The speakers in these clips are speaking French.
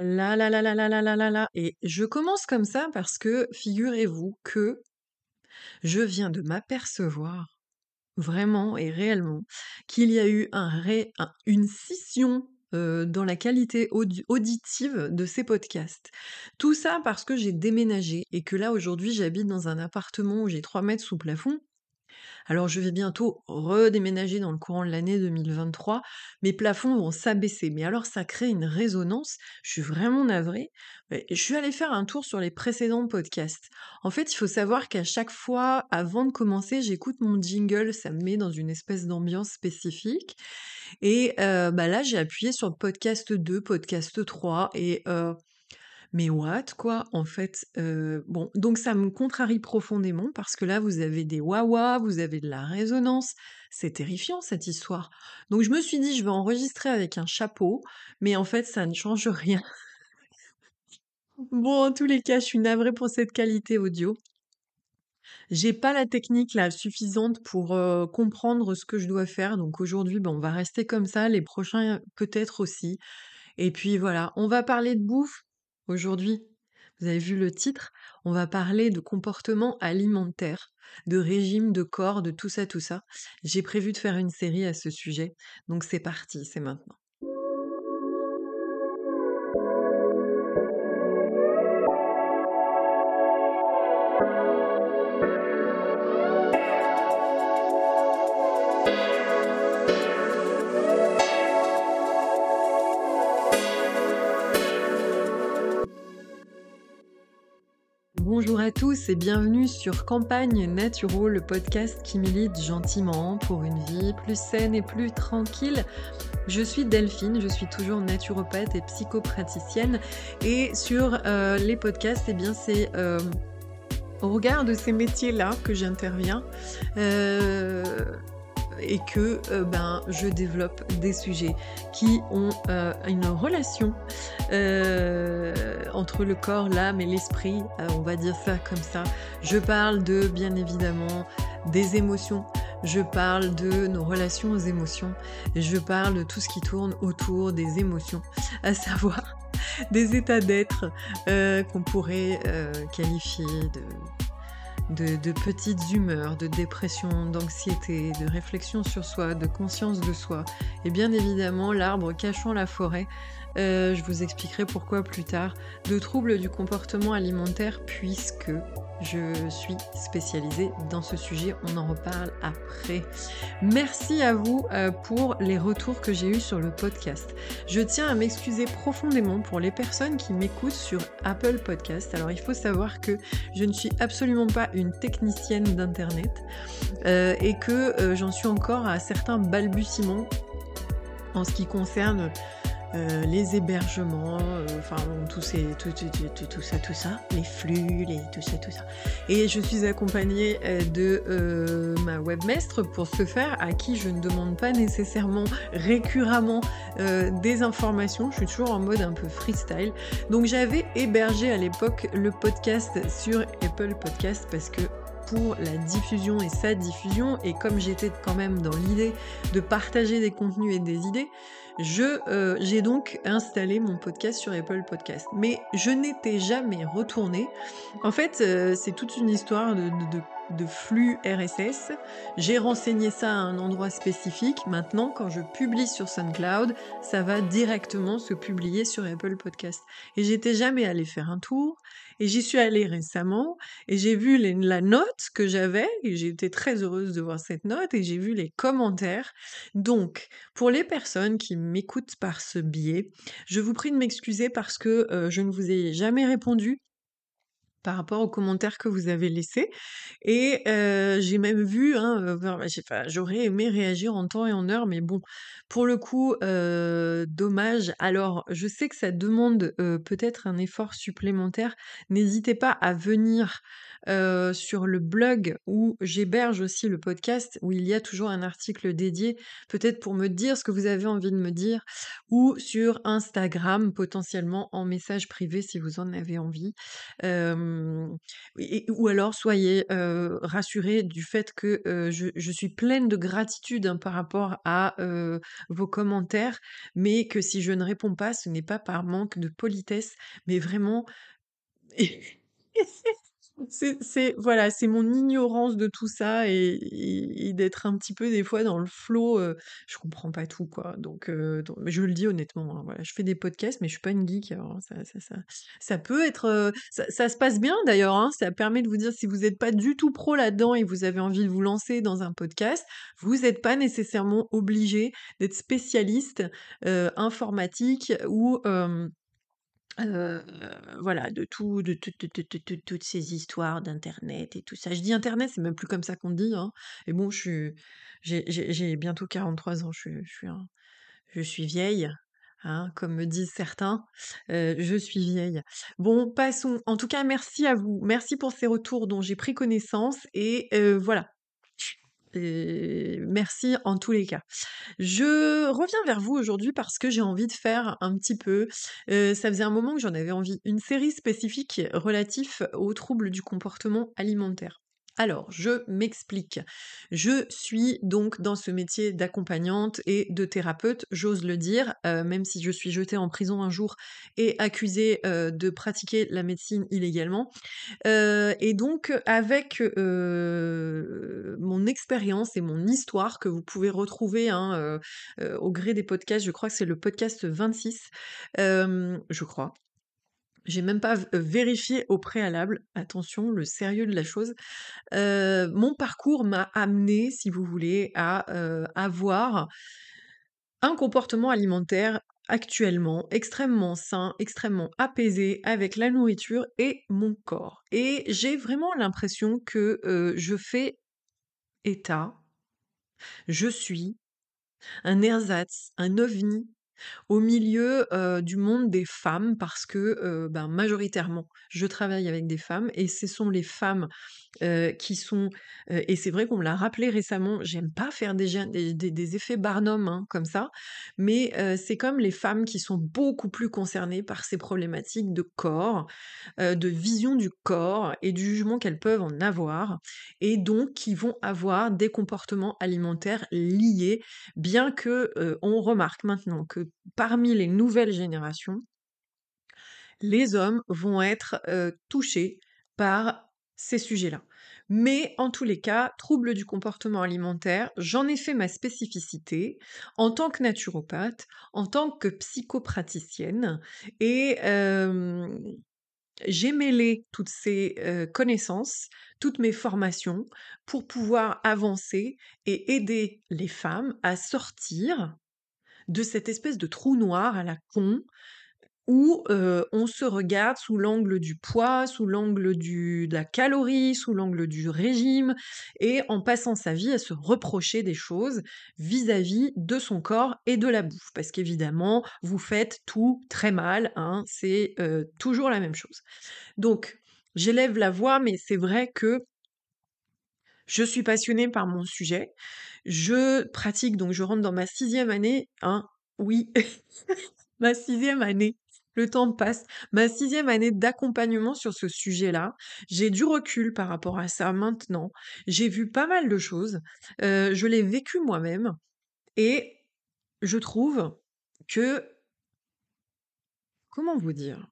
Là. Et je commence comme ça parce que figurez-vous que je viens de m'apercevoir, vraiment et réellement, qu'il y a eu un ré- un- une scission euh, dans la qualité audi- auditive de ces podcasts. Tout ça parce que j'ai déménagé et que là aujourd'hui j'habite dans un appartement où j'ai 3 mètres sous plafond alors je vais bientôt redéménager dans le courant de l'année 2023. Mes plafonds vont s'abaisser. Mais alors ça crée une résonance. Je suis vraiment navrée. Je suis allée faire un tour sur les précédents podcasts. En fait, il faut savoir qu'à chaque fois, avant de commencer, j'écoute mon jingle. Ça me met dans une espèce d'ambiance spécifique. Et euh, bah là, j'ai appuyé sur podcast 2, podcast 3. Et euh, mais what, quoi, en fait, bon, donc ça me contrarie profondément parce que là, vous avez des wah-wah, vous avez de la résonance. C'est terrifiant cette histoire. Donc je me suis dit: «Je vais enregistrer avec un chapeau», mais en fait, ça ne change rien. Bon, en tous les cas, je suis navrée pour cette qualité audio. J'ai pas la technique là suffisante pour, comprendre ce que je dois faire, donc aujourd'hui, on va rester comme ça, les prochains peut-être aussi. Et puis voilà, on va parler de bouffe aujourd'hui. Vous avez vu le titre? On va parler de comportement alimentaire, de régime de corps, de tout ça, tout ça. J'ai prévu de faire une série à ce sujet, donc c'est parti, c'est maintenant. Bienvenue sur Campagne Naturo, le podcast qui milite gentiment pour une vie plus saine et plus tranquille. Je suis Delphine, je suis toujours naturopathe et psychopraticienne et sur euh, les podcasts, eh bien c'est euh, au regard de ces métiers-là que j'interviens. Euh, et que euh, ben, je développe des sujets qui ont euh, une relation euh, entre le corps, l'âme et l'esprit, on va dire ça comme ça. Je parle de, bien évidemment, des émotions. Je parle de nos relations aux émotions. Je parle de tout ce qui tourne autour des émotions, à savoir des états d'être qu'on pourrait qualifier de de, petites humeurs, de dépression, d'anxiété, de réflexion sur soi, de conscience de soi. Et bien évidemment, l'arbre cachant la forêt, euh, je vous expliquerai pourquoi plus tard, de troubles du comportement alimentaire puisque je suis spécialisée dans ce sujet, on en reparle après. Merci à vous euh, pour les retours que j'ai eus sur le podcast. Je tiens à m'excuser profondément pour les personnes qui m'écoutent sur Apple Podcast. Alors il faut savoir que je ne suis absolument pas une technicienne d'internet euh, et que j'en suis encore à certains balbutiements en ce qui concerne euh, les hébergements, euh, enfin tout, ça, tout ça, les flux, les, tout ça, tout ça. Et je suis accompagnée euh, de ma webmestre pour ce faire, à qui je ne demande pas nécessairement récurremment des informations. Je suis toujours en mode un peu freestyle. Donc j'avais hébergé à l'époque le podcast sur Apple Podcast parce que pour la diffusion et sa diffusion, et comme j'étais quand même dans l'idée de partager des contenus et des idées, je euh, j'ai donc installé mon podcast sur Apple Podcast. Mais je n'étais jamais retournée. En fait, euh, c'est toute une histoire de, flux RSS. J'ai renseigné ça à un endroit spécifique. Maintenant, quand je publie sur SoundCloud, ça va directement se publier sur Apple Podcast. Et j'étais jamais allée faire un tour. Et j'y suis allée récemment et j'ai vu la note que j'avais et j'ai été très heureuse de voir cette note et j'ai vu les commentaires. Donc, pour les personnes qui m'écoutent par ce biais, je vous prie de m'excuser parce que euh, je ne vous ai jamais répondu par rapport aux commentaires que vous avez laissés. Et j'ai même vu, hein, enfin, j'aurais aimé réagir en temps et en heure, mais bon, pour le coup, dommage. Alors, je sais que ça demande peut-être un effort supplémentaire. N'hésitez pas à venir euh, sur le blog où j'héberge aussi le podcast, où il y a toujours un article dédié, peut-être pour me dire ce que vous avez envie de me dire, ou sur Instagram, potentiellement en message privé si vous en avez envie. Euh, ou alors soyez, rassurés du fait que, je je suis pleine de gratitude, hein, par rapport à, vos commentaires, mais que si je ne réponds pas, ce n'est pas par manque de politesse, mais vraiment c'est voilà, c'est mon ignorance de tout ça et et d'être un petit peu des fois dans le flow, heu, je comprends pas tout quoi, donc heu, donc je le dis honnêtement, hein, voilà, je fais des podcasts mais je suis pas une geek, alors ça ça ça ça peut être, heu, ça ça se passe bien d'ailleurs, hein, ça permet de vous dire si vous êtes pas du tout pro là-dedans et vous avez envie de vous lancer dans un podcast, vous êtes pas nécessairement obligé d'être spécialiste, informatique ou Heu, voilà, de tout de tout de de tout toutes ces histoires d'internet et tout ça. Je dis internet, c'est même plus comme ça qu'on dit, hein et bon, je suis j'ai bientôt 43 ans, je suis un je suis vieille, hein, comme me disent certains, heu, je suis vieille. Bon, passons. En tout cas, merci à vous. Merci pour ces retours dont j'ai pris connaissance et heu, voilà. Merci en tous les cas. Je reviens vers vous aujourd'hui parce que j'ai envie de faire un petit peu, heu, ça faisait un moment que j'en avais envie, une série spécifique relatif aux troubles du comportement alimentaire. Alors, je m'explique. Je suis donc dans ce métier d'accompagnante et de thérapeute, j'ose le dire, heu, même si je suis jetée en prison un jour et accusée, heu, de pratiquer la médecine illégalement. Heu et donc avec, mon expérience et mon histoire que vous pouvez retrouver, hein, au gré des podcasts, je crois que c'est le podcast 26, hem, je crois. J'ai même pas v vérifié au préalable, attention, le sérieux de la chose. Heu, mon parcours m'a amené, si vous voulez, à, heu, avoir un comportement alimentaire actuellement extrêmement sain, extrêmement apaisé avec la nourriture et mon corps. Et j'ai vraiment l'impression que, je fais état, je suis un ersatz, un ovni au milieu, du monde des femmes parce que, ben, majoritairement, je travaille avec des femmes et ce sont les femmes qui sont et c'est vrai qu'on me l'a rappelé récemment, j'aime pas faire des effets Barnum, hein, comme ça, mais c'est comme les femmes qui sont beaucoup plus concernées par ces problématiques de corps, de vision du corps et du jugement qu'elles peuvent en avoir et donc qui vont avoir des comportements alimentaires liés, bien que, on remarque maintenant que parmi les nouvelles générations les hommes vont être, heu, touchés par ces sujets-là. Mais en tous les cas, troubles du comportement alimentaire, j'en ai fait ma spécificité en tant que naturopathe, en tant que psychopraticienne et hem, j'ai mêlé toutes ces, heu, connaissances, toutes mes formations pour pouvoir avancer et aider les femmes à sortir de cette espèce de trou noir à la con où, on se regarde sous l'angle du poids, sous l'angle du de la calorie, sous l'angle du régime et en passant sa vie à se reprocher des choses vis-à-vis de son corps et de la bouffe. Parce qu'évidemment, vous faites tout très mal, hein, c'est, toujours la même chose. Donc j'élève la voix, mais c'est vrai que je suis passionnée par mon sujet. Je pratique donc je rentre dans ma sixième année, hein, oui, ma sixième année le temps passe. Ma sixième année d'accompagnement sur ce sujet-là. J'ai du recul par rapport à ça maintenant. J'ai vu pas mal de choses. Euh, je l'ai vécu moi-même. Et je trouve que... Comment vous dire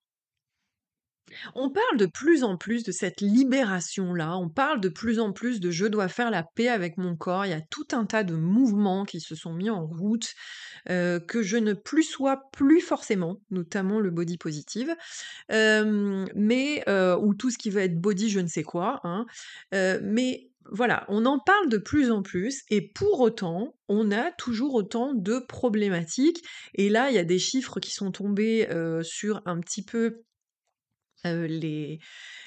on parle de plus en plus de cette libération-là, on parle de plus en plus de je dois faire la paix avec mon corps, il y a tout un tas de mouvements qui se sont mis en route, euh, que je ne plus sois plus forcément, notamment le body positive, euh, mais, euh, ou tout ce qui va être body je ne sais quoi, hein, mais voilà, on en parle de plus en plus et pour autant, on a toujours autant de problématiques. Et là, il y a des chiffres qui sont tombés sur un petit peu les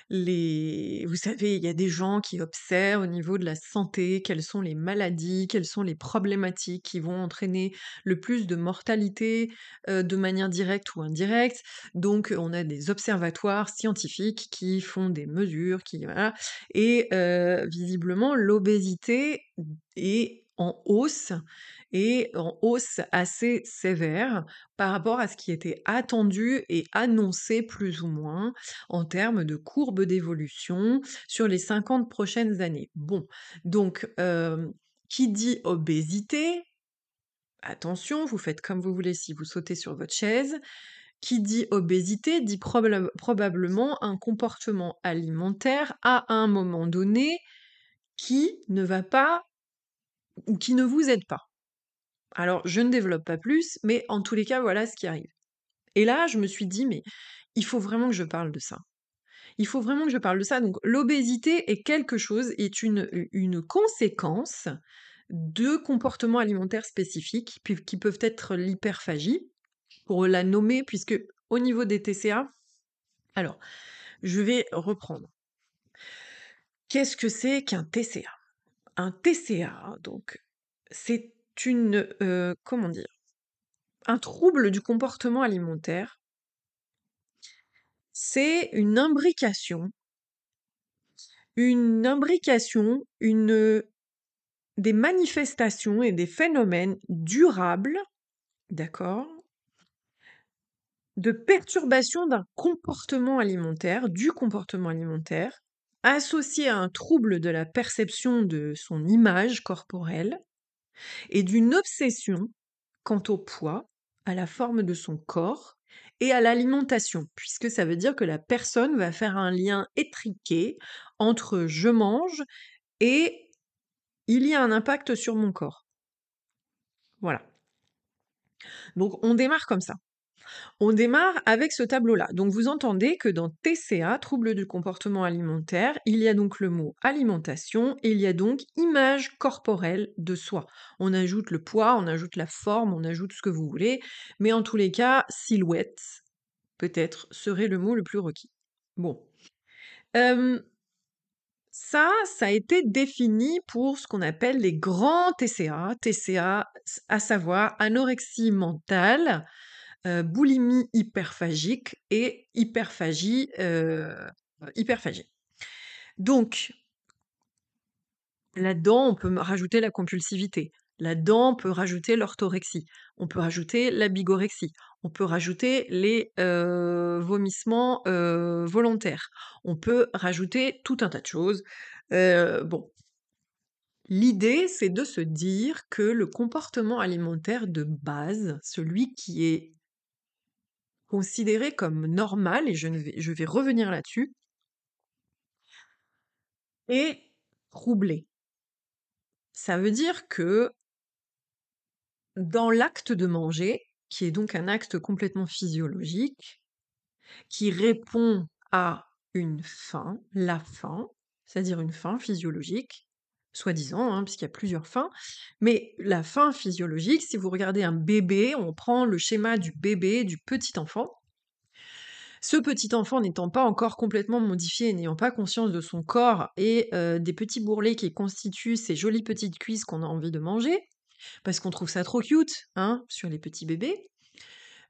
les vous savez, il y a des gens qui observent au niveau de la santé, quelles sont les maladies, quelles sont les problématiques qui vont entraîner le plus de mortalité, de manière directe ou indirecte. Donc on a des observatoires scientifiques qui font des mesures, qui et visiblement l'obésité est en hausse et en hausse assez sévère par rapport à ce qui était attendu et annoncé plus ou moins en termes de courbe d'évolution sur les 50 prochaines années. Bon, donc qui dit obésité, attention, vous faites comme vous voulez si vous sautez sur votre chaise. Qui dit obésité dit probablement un comportement alimentaire à un moment donné qui ne va pas ou qui ne vous aide pas. Alors, je ne développe pas plus, mais en tous les cas, voilà ce qui arrive. Et là, je me suis dit, mais il faut vraiment que je parle de ça. Il faut vraiment que je parle de ça. Donc, l'obésité est quelque chose, est une, une conséquence de comportements alimentaires spécifiques qui peuvent être l'hyperphagie, pour la nommer, puisque au niveau des TCA, alors, je vais reprendre. Qu'est-ce que c'est qu'un TCA Un TCA, donc, c'est une, euh, comment dire, un trouble du comportement alimentaire. C'est une imbrication, une imbrication, une, des manifestations et des phénomènes durables, d'accord, de perturbation d'un comportement alimentaire, du comportement alimentaire, associé à un trouble de la perception de son image corporelle et d'une obsession quant au poids, à la forme de son corps et à l'alimentation, puisque ça veut dire que la personne va faire un lien étriqué entre je mange et il y a un impact sur mon corps. Voilà. Donc on démarre comme ça. On démarre avec ce tableau-là. Donc vous entendez que dans TCA, trouble du comportement alimentaire, il y a donc le mot alimentation et il y a donc image corporelle de soi. On ajoute le poids, on ajoute la forme, on ajoute ce que vous voulez, mais en tous les cas, silhouette, peut-être, serait le mot le plus requis. Bon. ça, ça a été défini pour ce qu'on appelle les grands TCA, TCA, à savoir anorexie mentale, boulimie hyperphagique et hyperphagie, hyperphagie. Donc, là-dedans, on peut rajouter la compulsivité. Là-dedans, on peut rajouter l'orthorexie. On peut rajouter la bigorexie. On peut rajouter les vomissements volontaires. On peut rajouter tout un tas de choses. bon. L'idée, c'est de se dire que le comportement alimentaire de base, celui qui est considéré comme normal, et je, vais, revenir là-dessus, et troublé. Ça veut dire que dans l'acte de manger, qui est donc un acte complètement physiologique, qui répond à une faim, la faim, c'est-à-dire une faim physiologique, soi-disant, hein, puisqu'il y a plusieurs fins. Mais la fin physiologique, si vous regardez un bébé, on prend le schéma du bébé, du petit enfant. Ce petit enfant n'étant pas encore complètement modifié, n'ayant pas conscience de son corps et euh, des petits bourrelets qui constituent ces jolies petites cuisses qu'on a envie de manger, parce qu'on trouve ça trop cute, hein, sur les petits bébés,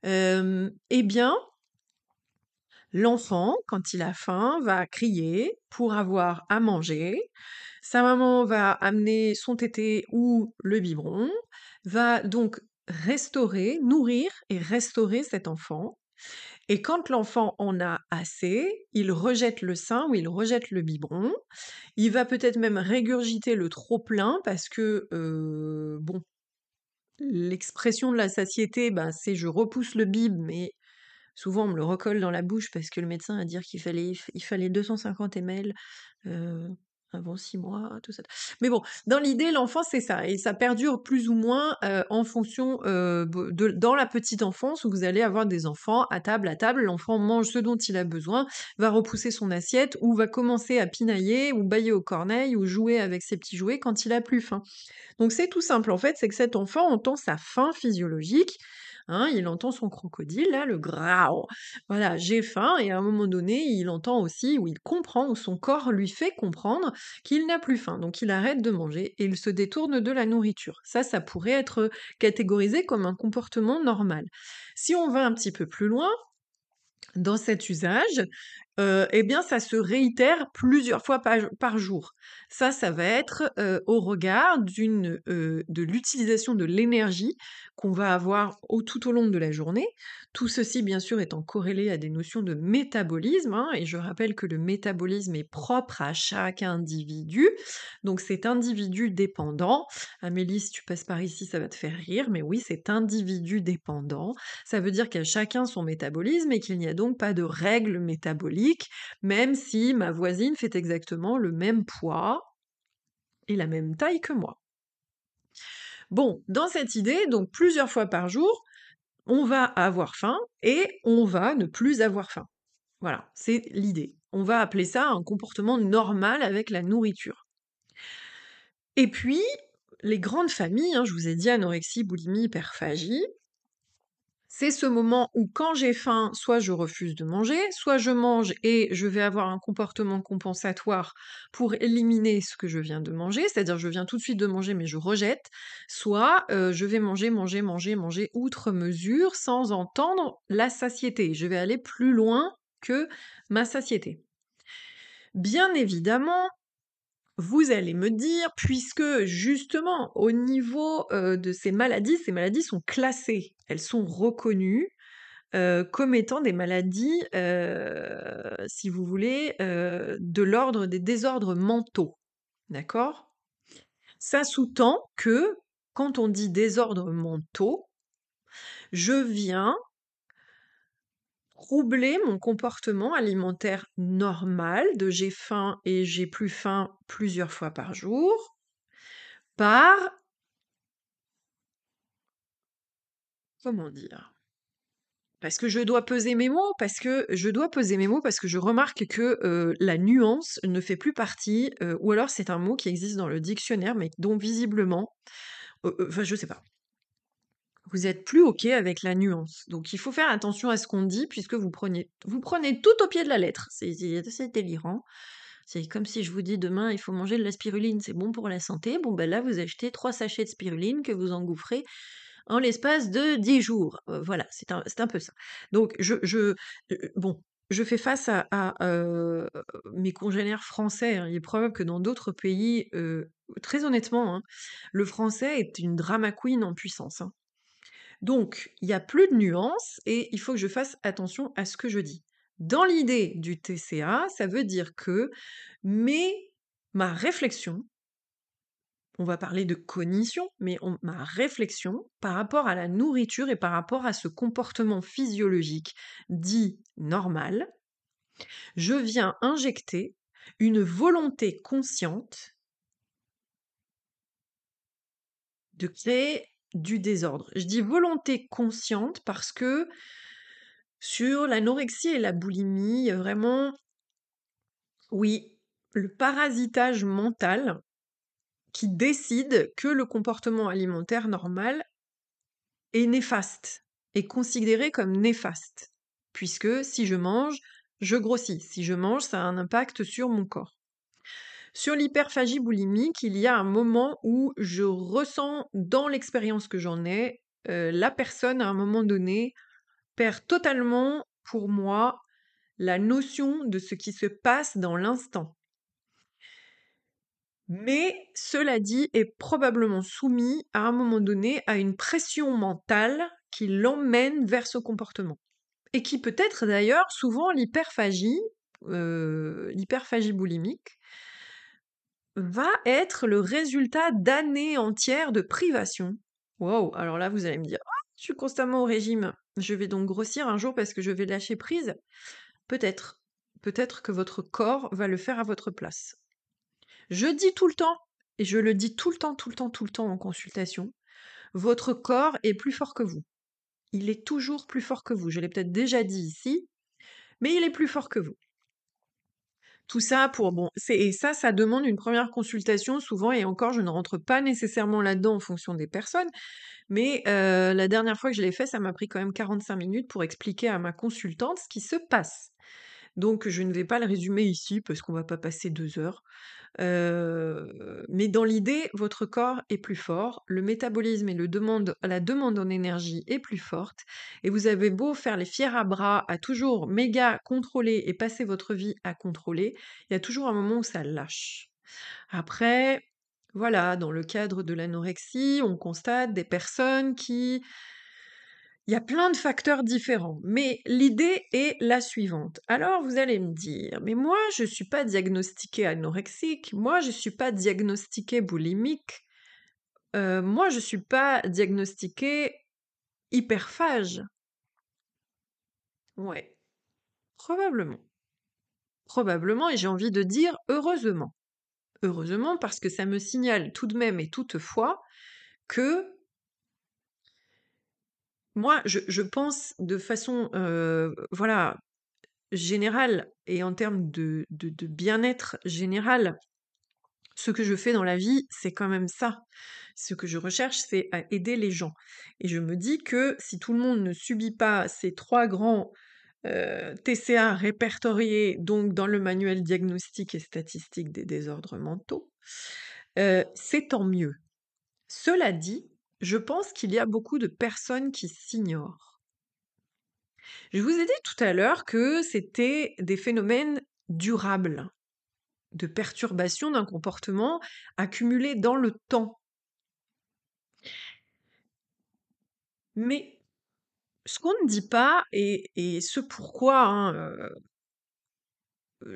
euh, eh bien, l'enfant, quand il a faim, va crier pour avoir à manger, sa maman va amener son tété ou le biberon, va donc restaurer, nourrir et restaurer cet enfant. Et quand l'enfant en a assez, il rejette le sein ou il rejette le biberon. Il va peut-être même régurgiter le trop plein parce que, euh, bon, l'expression de la satiété, ben, c'est je repousse le bib, mais souvent on me le recolle dans la bouche parce que le médecin a dit qu'il fallait, il fallait 250 ml avant six mois, tout ça. Mais bon, dans l'idée, l'enfance, c'est ça. Et ça perdure plus ou moins en fonction de dans la petite enfance où vous allez avoir des enfants à table, à table. L'enfant mange ce dont il a besoin, va repousser son assiette ou va commencer à pinailler ou bailler au corneille ou jouer avec ses petits jouets quand il a plus faim. Donc c'est tout simple en fait, c'est que cet enfant entend sa faim physiologique Hein, il entend son crocodile, là, le grau. Voilà, j'ai faim, et à un moment donné, il entend aussi, ou il comprend, ou son corps lui fait comprendre qu'il n'a plus faim. Donc il arrête de manger et il se détourne de la nourriture. Ça, ça pourrait être catégorisé comme un comportement normal. Si on va un petit peu plus loin, dans cet usage, Heu, eh bien, ça se réitère plusieurs fois par jour. Ça, ça va être, heu, au regard heu, de l'utilisation de l'énergie qu'on va avoir tout au long de la journée. Tout ceci, bien sûr, étant corrélé à des notions de métabolisme, hein, et je rappelle que le métabolisme est propre à chaque individu. Donc c'est individu dépendant. Amélie, si tu passes par ici, ça va te faire rire, mais oui, c'est individu dépendant. Ça veut dire qu'à chacun son métabolisme et qu'il n'y a donc pas de règle métabolique même si ma voisine fait exactement le même poids et la même taille que moi. Bon, dans cette idée, donc plusieurs fois par jour, on va avoir faim et on va ne plus avoir faim. Voilà, c'est l'idée. On va appeler ça un comportement normal avec la nourriture. Et puis, les grandes familles, hein, je vous ai dit anorexie, boulimie, hyperphagie, c'est ce moment où quand j'ai faim, soit je refuse de manger, soit je mange et je vais avoir un comportement compensatoire pour éliminer ce que je viens de manger, c'est-à-dire je viens tout de suite de manger mais je rejette, soit euh, je vais manger, manger, manger, manger outre mesure sans entendre la satiété. Je vais aller plus loin que ma satiété. Bien évidemment, vous allez me dire, puisque justement, au niveau de ces maladies, ces maladies sont classées, elles sont reconnues comme étant des maladies, si vous voulez, de l'ordre des désordres mentaux. D'accord? Ça sous-tend que quand on dit désordres mentaux, je viens troubler mon comportement alimentaire normal de j'ai faim et j'ai plus faim plusieurs fois par jour par comment dire? Parce que je dois peser mes mots, parce que je dois peser mes mots, parce que je remarque que la nuance ne fait plus partie, ou alors c'est un mot qui existe dans le dictionnaire, mais dont visiblement, enfin je sais pas, vous êtes plus OK avec la nuance. Donc il faut faire attention à ce qu'on dit puisque vous prenez, vous prenez tout au pied de la lettre. C'est délirant. C'est comme si je vous dis demain il faut manger de la spiruline, c'est bon pour la santé. Bon ben là vous achetez trois sachets de spiruline que vous engouffrez en l'espace de dix jours. Voilà, c'est un, peu ça. Donc je, je bon, je fais face à, mes congénères français. Hein. Il est probable que dans d'autres pays, très honnêtement, hein, le français est une drama queen en puissance. Hein. Donc, il n'y a plus de nuances et il faut que je fasse attention à ce que je dis. Dans l'idée du TCA, ça veut dire que mais ma réflexion, on va parler de cognition, mais ma réflexion par rapport à la nourriture et par rapport à ce comportement physiologique dit normal, je viens injecter une volonté consciente de créer du désordre. Je dis volonté consciente parce que sur l'anorexie et la boulimie, vraiment, oui, le parasitage mental qui décide que le comportement alimentaire normal est néfaste, est considéré comme néfaste, puisque si je mange, je grossis. Si je mange, ça a un impact sur mon corps. Sur l'hyperphagie boulimique, il y a un moment où je ressens dans l'expérience que j'en ai, euh, la personne à un moment donné perd totalement pour moi la notion de ce qui se passe dans l'instant. Mais cela dit, est probablement soumis à un moment donné à une pression mentale qui l'emmène vers ce comportement. Et qui peut être d'ailleurs souvent l'hyperphagie, euh, l'hyperphagie boulimique, va être le résultat d'années entières de privation. Wow, alors là vous allez me dire, «Ah, je suis constamment au régime, je vais donc grossir un jour parce que je vais lâcher prise. Peut-être, peut-être que votre corps va le faire à votre place. Je dis tout le temps, et je le dis tout le temps, tout le temps, tout le temps en consultation, votre corps est plus fort que vous. Il est toujours plus fort que vous. Je l'ai peut-être déjà dit ici, mais il est plus fort que vous. Tout ça pour bon, et ça, ça demande une première consultation souvent et encore, je ne rentre pas nécessairement là-dedans en fonction des personnes, mais la dernière fois que je l'ai fait, ça m'a pris quand même 45 minutes pour expliquer à ma consultante ce qui se passe. Donc je ne vais pas le résumer ici parce qu'on va pas passer 2 heures. Mais dans l'idée, votre corps est plus fort, le métabolisme et la demande en énergie est plus forte et vous avez beau faire les fiers à bras, à toujours méga contrôler et passer votre vie à contrôler, il y a toujours un moment où ça lâche. Après, voilà, dans le cadre de l'anorexie, on constate des personnes qui il y a plein de facteurs différents, mais l'idée est la suivante. Alors vous allez me dire, mais moi je ne suis pas diagnostiquée anorexique, moi je ne suis pas diagnostiquée boulimique, euh, moi je ne suis pas diagnostiquée hyperphage. Ouais, probablement. Probablement, et j'ai envie de dire heureusement. Heureusement parce que ça me signale tout de même et toutefois que moi, je, pense de façon voilà, générale et en termes de, bien-être général, ce que je fais dans la vie, c'est quand même ça. Ce que je recherche, c'est à aider les gens. Et je me dis que si tout le monde ne subit pas ces trois grands TCA répertoriés donc dans le manuel diagnostique et statistique des désordres mentaux, c'est tant mieux. Cela dit, je pense qu'il y a beaucoup de personnes qui s'ignorent. Je vous ai dit tout à l'heure que c'était des phénomènes durables, de perturbation d'un comportement accumulé dans le temps. Mais ce qu'on ne dit pas, et, ce pourquoi hein, euh,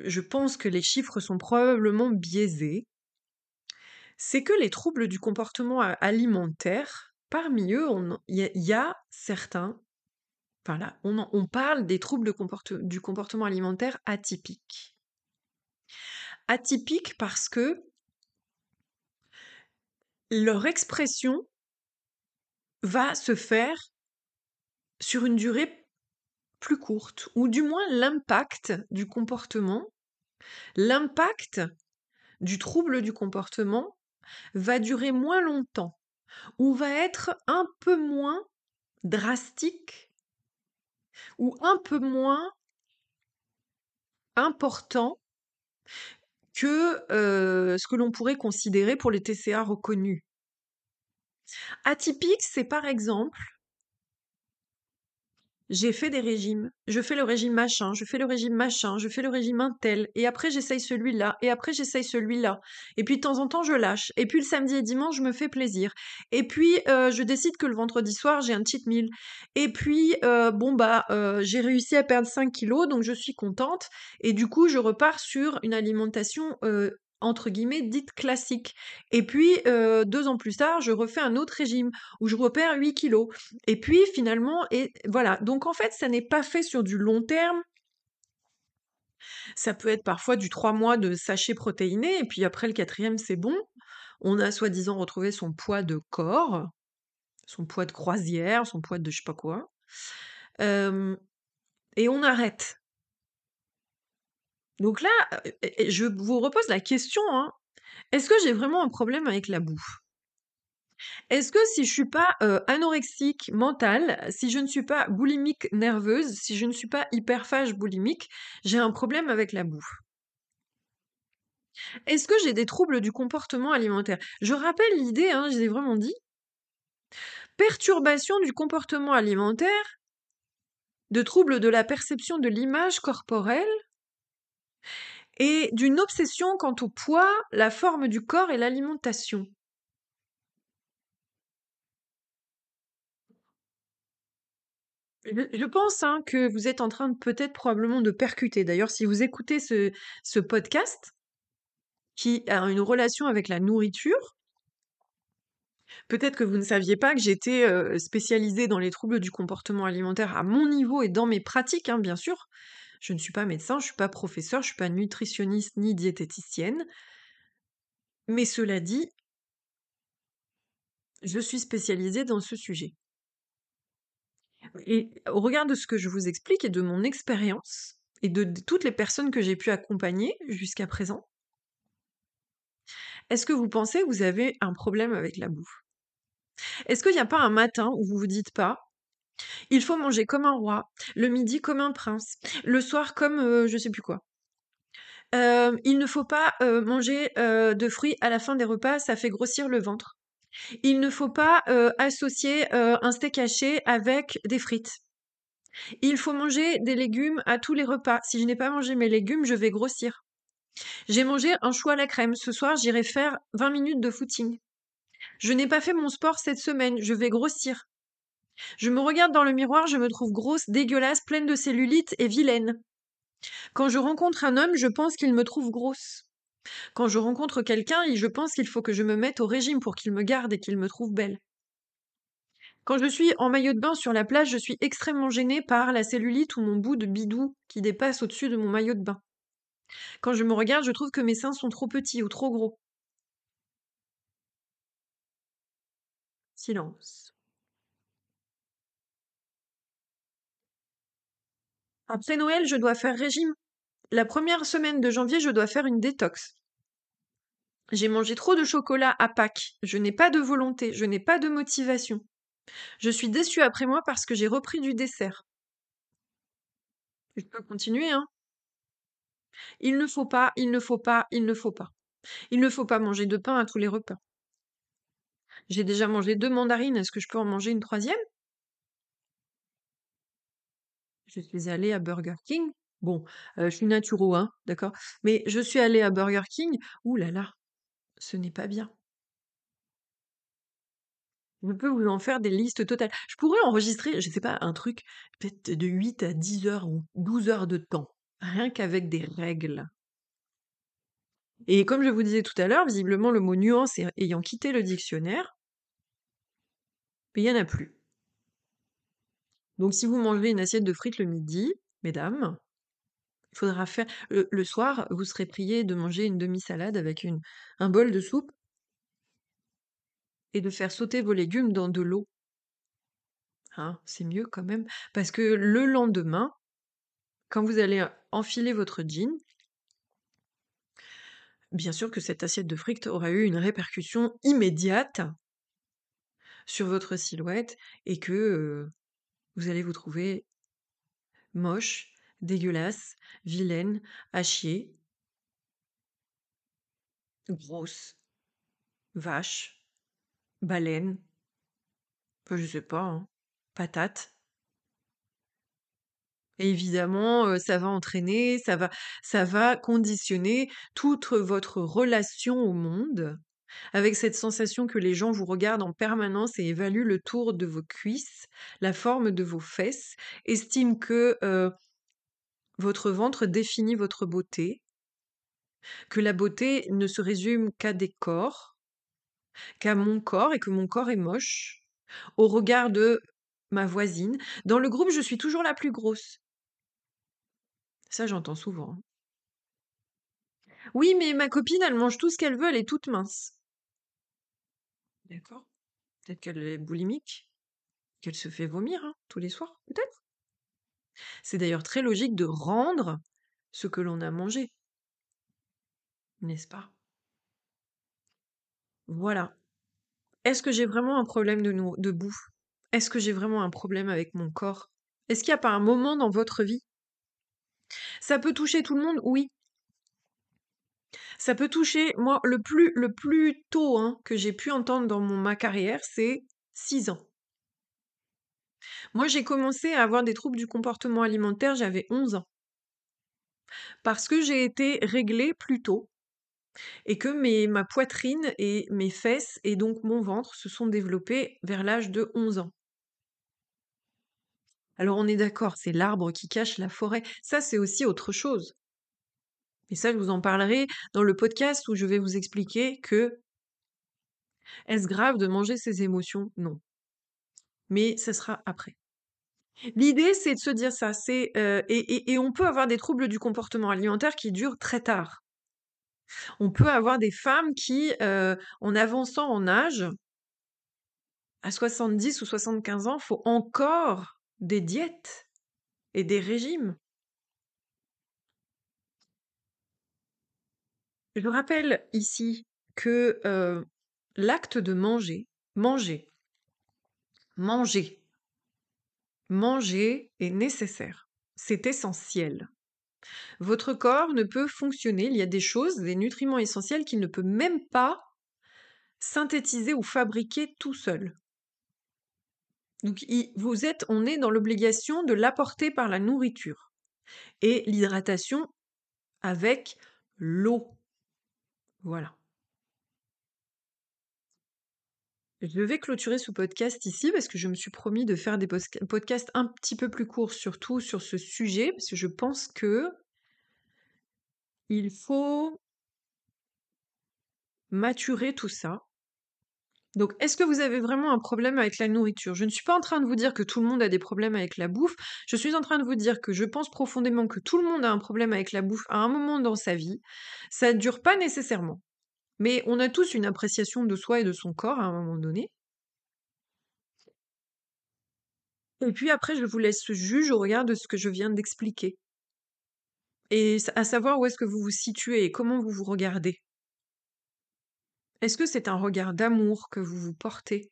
je pense que les chiffres sont probablement biaisés, c'est que les troubles du comportement alimentaire, parmi eux, il y, a certains, enfin on, parle des troubles du comportement alimentaire atypiques. Atypiques parce que leur expression va se faire sur une durée plus courte, ou du moins l'impact du comportement, l'impact du trouble du comportement va durer moins longtemps ou va être un peu moins drastique ou un peu moins important que ce que l'on pourrait considérer pour les TCA reconnus. Atypique, c'est par exemple j'ai fait des régimes. Je fais le régime machin, je fais le régime machin, je fais le régime intel, et après j'essaye celui-là, et après j'essaye celui-là. Et puis de temps en temps je lâche. Et puis le samedi et dimanche je me fais plaisir. Et puis euh, je décide que le vendredi soir j'ai un cheat meal. Et puis euh, bon bah euh, j'ai réussi à perdre 5 kilos, donc je suis contente. Et du coup je repars sur une alimentation entre guillemets dite classique. Et puis deux ans plus tard, je refais un autre régime où je repère 8 kilos. Et puis finalement, et voilà. Donc en fait, ça n'est pas fait sur du long terme. Ça peut être parfois du 3 mois de sachet protéiné, et puis après le quatrième, c'est bon. On a soi-disant retrouvé son poids de corps, son poids de croisière, son poids de je sais pas quoi. et on arrête. Donc là, je vous repose la question, hein. est-ce que j'ai vraiment un problème avec la bouffe Est-ce que si je suis pas anorexique mentale, si je ne suis pas boulimique nerveuse, si je ne suis pas hyperphage boulimique, j'ai un problème avec la bouffe Est-ce que j'ai des troubles du comportement alimentaire? Je rappelle l'idée, hein, je l'ai vraiment dit. Perturbation du comportement alimentaire, de troubles de la perception de l'image corporelle, et d'une obsession quant au poids, la forme du corps et l'alimentation. Je pense hein, que vous êtes en train de peut-être probablement de percuter. D'ailleurs, si vous écoutez ce, podcast qui a une relation avec la nourriture, peut-être que vous ne saviez pas que j'étais euh, spécialisée dans les troubles du comportement alimentaire à mon niveau et dans mes pratiques, hein, bien sûr. Je ne suis pas médecin, je ne suis pas professeur, je ne suis pas nutritionniste ni diététicienne. Mais cela dit, je suis spécialisée dans ce sujet. Et au regard de ce que je vous explique et de mon expérience, et de, toutes les personnes que j'ai pu accompagner jusqu'à présent, est-ce que vous pensez que vous avez un problème avec la bouffe? Est-ce qu'il n'y a pas un matin où vous vous dites pas Il faut manger comme un roi, le midi comme un prince, le soir comme euh, je sais plus quoi. Euh, il ne faut pas euh, manger de fruits à la fin des repas, ça fait grossir le ventre. Il ne faut pas associer un steak haché avec des frites. Il faut manger des légumes à tous les repas. Si je n'ai pas mangé mes légumes, je vais grossir. J'ai mangé un chou à la crème. Ce soir, j'irai faire 20 minutes de footing. Je n'ai pas fait mon sport cette semaine. Je vais grossir. Je me regarde dans le miroir, je me trouve grosse, dégueulasse, pleine de cellulite et vilaine. Quand je rencontre un homme, je pense qu'il me trouve grosse. Quand je rencontre quelqu'un, je pense qu'il faut que je me mette au régime pour qu'il me garde et qu'il me trouve belle. Quand je suis en maillot de bain sur la plage, je suis extrêmement gênée par la cellulite ou mon bout de bidou qui dépasse au-dessus de mon maillot de bain. Quand je me regarde, je trouve que mes seins sont trop petits ou trop gros. Silence. Après Noël, je dois faire régime. La première semaine de janvier, je dois faire une détox. J'ai mangé trop de chocolat à Pâques. Je n'ai pas de volonté, je n'ai pas de motivation. Je suis déçue après moi parce que j'ai repris du dessert. Je peux continuer, hein Il ne faut pas, il ne faut pas, il ne faut pas. Il ne faut pas manger de pain à tous les repas. J'ai déjà mangé deux mandarines, est-ce que je peux en manger une troisième? Je suis allée à Burger King. Bon, je suis naturo, hein, d'accord Mais je suis allée à Burger King. Ouh là là, ce n'est pas bien. Je peux vous en faire des listes totales. Je pourrais enregistrer, je sais pas, un truc peut-être de 8 à 10 heures ou 12 heures de temps, rien qu'avec des règles. Et comme je vous disais tout à l'heure, visiblement le mot nuance ayant quitté le dictionnaire, il n'y en a plus. Donc si vous mangez une assiette de frites le midi, mesdames, il faudra faire le, soir, vous serez prié de manger une demi-salade avec un bol de soupe et de faire sauter vos légumes dans de l'eau. Hein, c'est mieux quand même. Parce que le lendemain, quand vous allez enfiler votre jean, bien sûr que cette assiette de frites aura eu une répercussion immédiate sur votre silhouette et que vous allez vous trouver moche, dégueulasse, vilaine, à chier, grosse, vache, baleine, je sais pas, hein, patate. Et évidemment, ça va entraîner, ça va, ça va conditionner toute votre relation au monde avec cette sensation que les gens vous regardent en permanence et évaluent le tour de vos cuisses, la forme de vos fesses, estiment que votre ventre définit votre beauté, que la beauté ne se résume qu'à des corps, qu'à mon corps et que mon corps est moche, au regard de ma voisine. Dans le groupe, je suis toujours la plus grosse. Ça, j'entends souvent. Hein. Oui, mais ma copine, elle mange tout ce qu'elle veut, elle est toute mince. D'accord. Peut-être qu'elle est boulimique, qu'elle se fait vomir hein, tous les soirs, peut-être. C'est d'ailleurs très logique de rendre ce que l'on a mangé. N'est-ce pas? Voilà. Est-ce que j'ai vraiment un problème de, de bouffe Est-ce que j'ai vraiment un problème avec mon corps? Est-ce qu'il n'y a pas un moment dans votre vie? Ça peut toucher tout le monde, oui. Ça peut toucher, moi, le plus, le plus tôt hein, que j'ai pu entendre dans ma carrière, c'est 6 ans. Moi, j'ai commencé à avoir des troubles du comportement alimentaire, j'avais 11 ans. Parce que j'ai été réglée plus tôt et que mes, ma poitrine et mes fesses et donc mon ventre se sont développés vers l'âge de 11 ans. Alors on est d'accord, c'est l'arbre qui cache la forêt. Ça, c'est aussi autre chose. Et ça, je vous en parlerai dans le podcast où je vais vous expliquer que est-ce grave de manger ses émotions? Non. Mais ce sera après. L'idée, c'est de se dire ça. C'est euh, et, on peut avoir des troubles du comportement alimentaire qui durent très tard. On peut avoir des femmes qui, euh, en avançant en âge, à 70 ou 75 ans, faut encore des diètes et des régimes. Je rappelle ici que euh, l'acte de manger, manger, manger, Manger est nécessaire, c'est essentiel. Votre corps ne peut fonctionner, il y a des choses, des nutriments essentiels qu'il ne peut même pas synthétiser ou fabriquer tout seul. Donc vous êtes, on est dans l'obligation de l'apporter par la nourriture et l'hydratation avec l'eau. Voilà. Je vais clôturer ce podcast ici parce que je me suis promis de faire des podcasts un petit peu plus courts, surtout sur ce sujet, parce que je pense que il faut maturer tout ça. Donc, est-ce que vous avez vraiment un problème avec la nourriture? Je ne suis pas en train de vous dire que tout le monde a des problèmes avec la bouffe. Je suis en train de vous dire que je pense profondément que tout le monde a un problème avec la bouffe à un moment dans sa vie. Ça ne dure pas nécessairement. Mais on a tous une appréciation de soi et de son corps à un moment donné. Et puis après, je vous laisse juge au regard de ce que je viens d'expliquer. Et à savoir où est-ce que vous vous situez et comment vous vous regardez. Est-ce que c'est un regard d'amour que vous vous portez?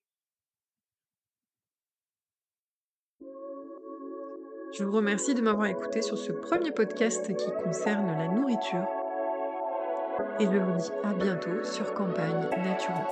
Je vous remercie de m'avoir écouté sur ce premier podcast qui concerne la nourriture. Et je vous à bientôt sur Campagne Naturelle.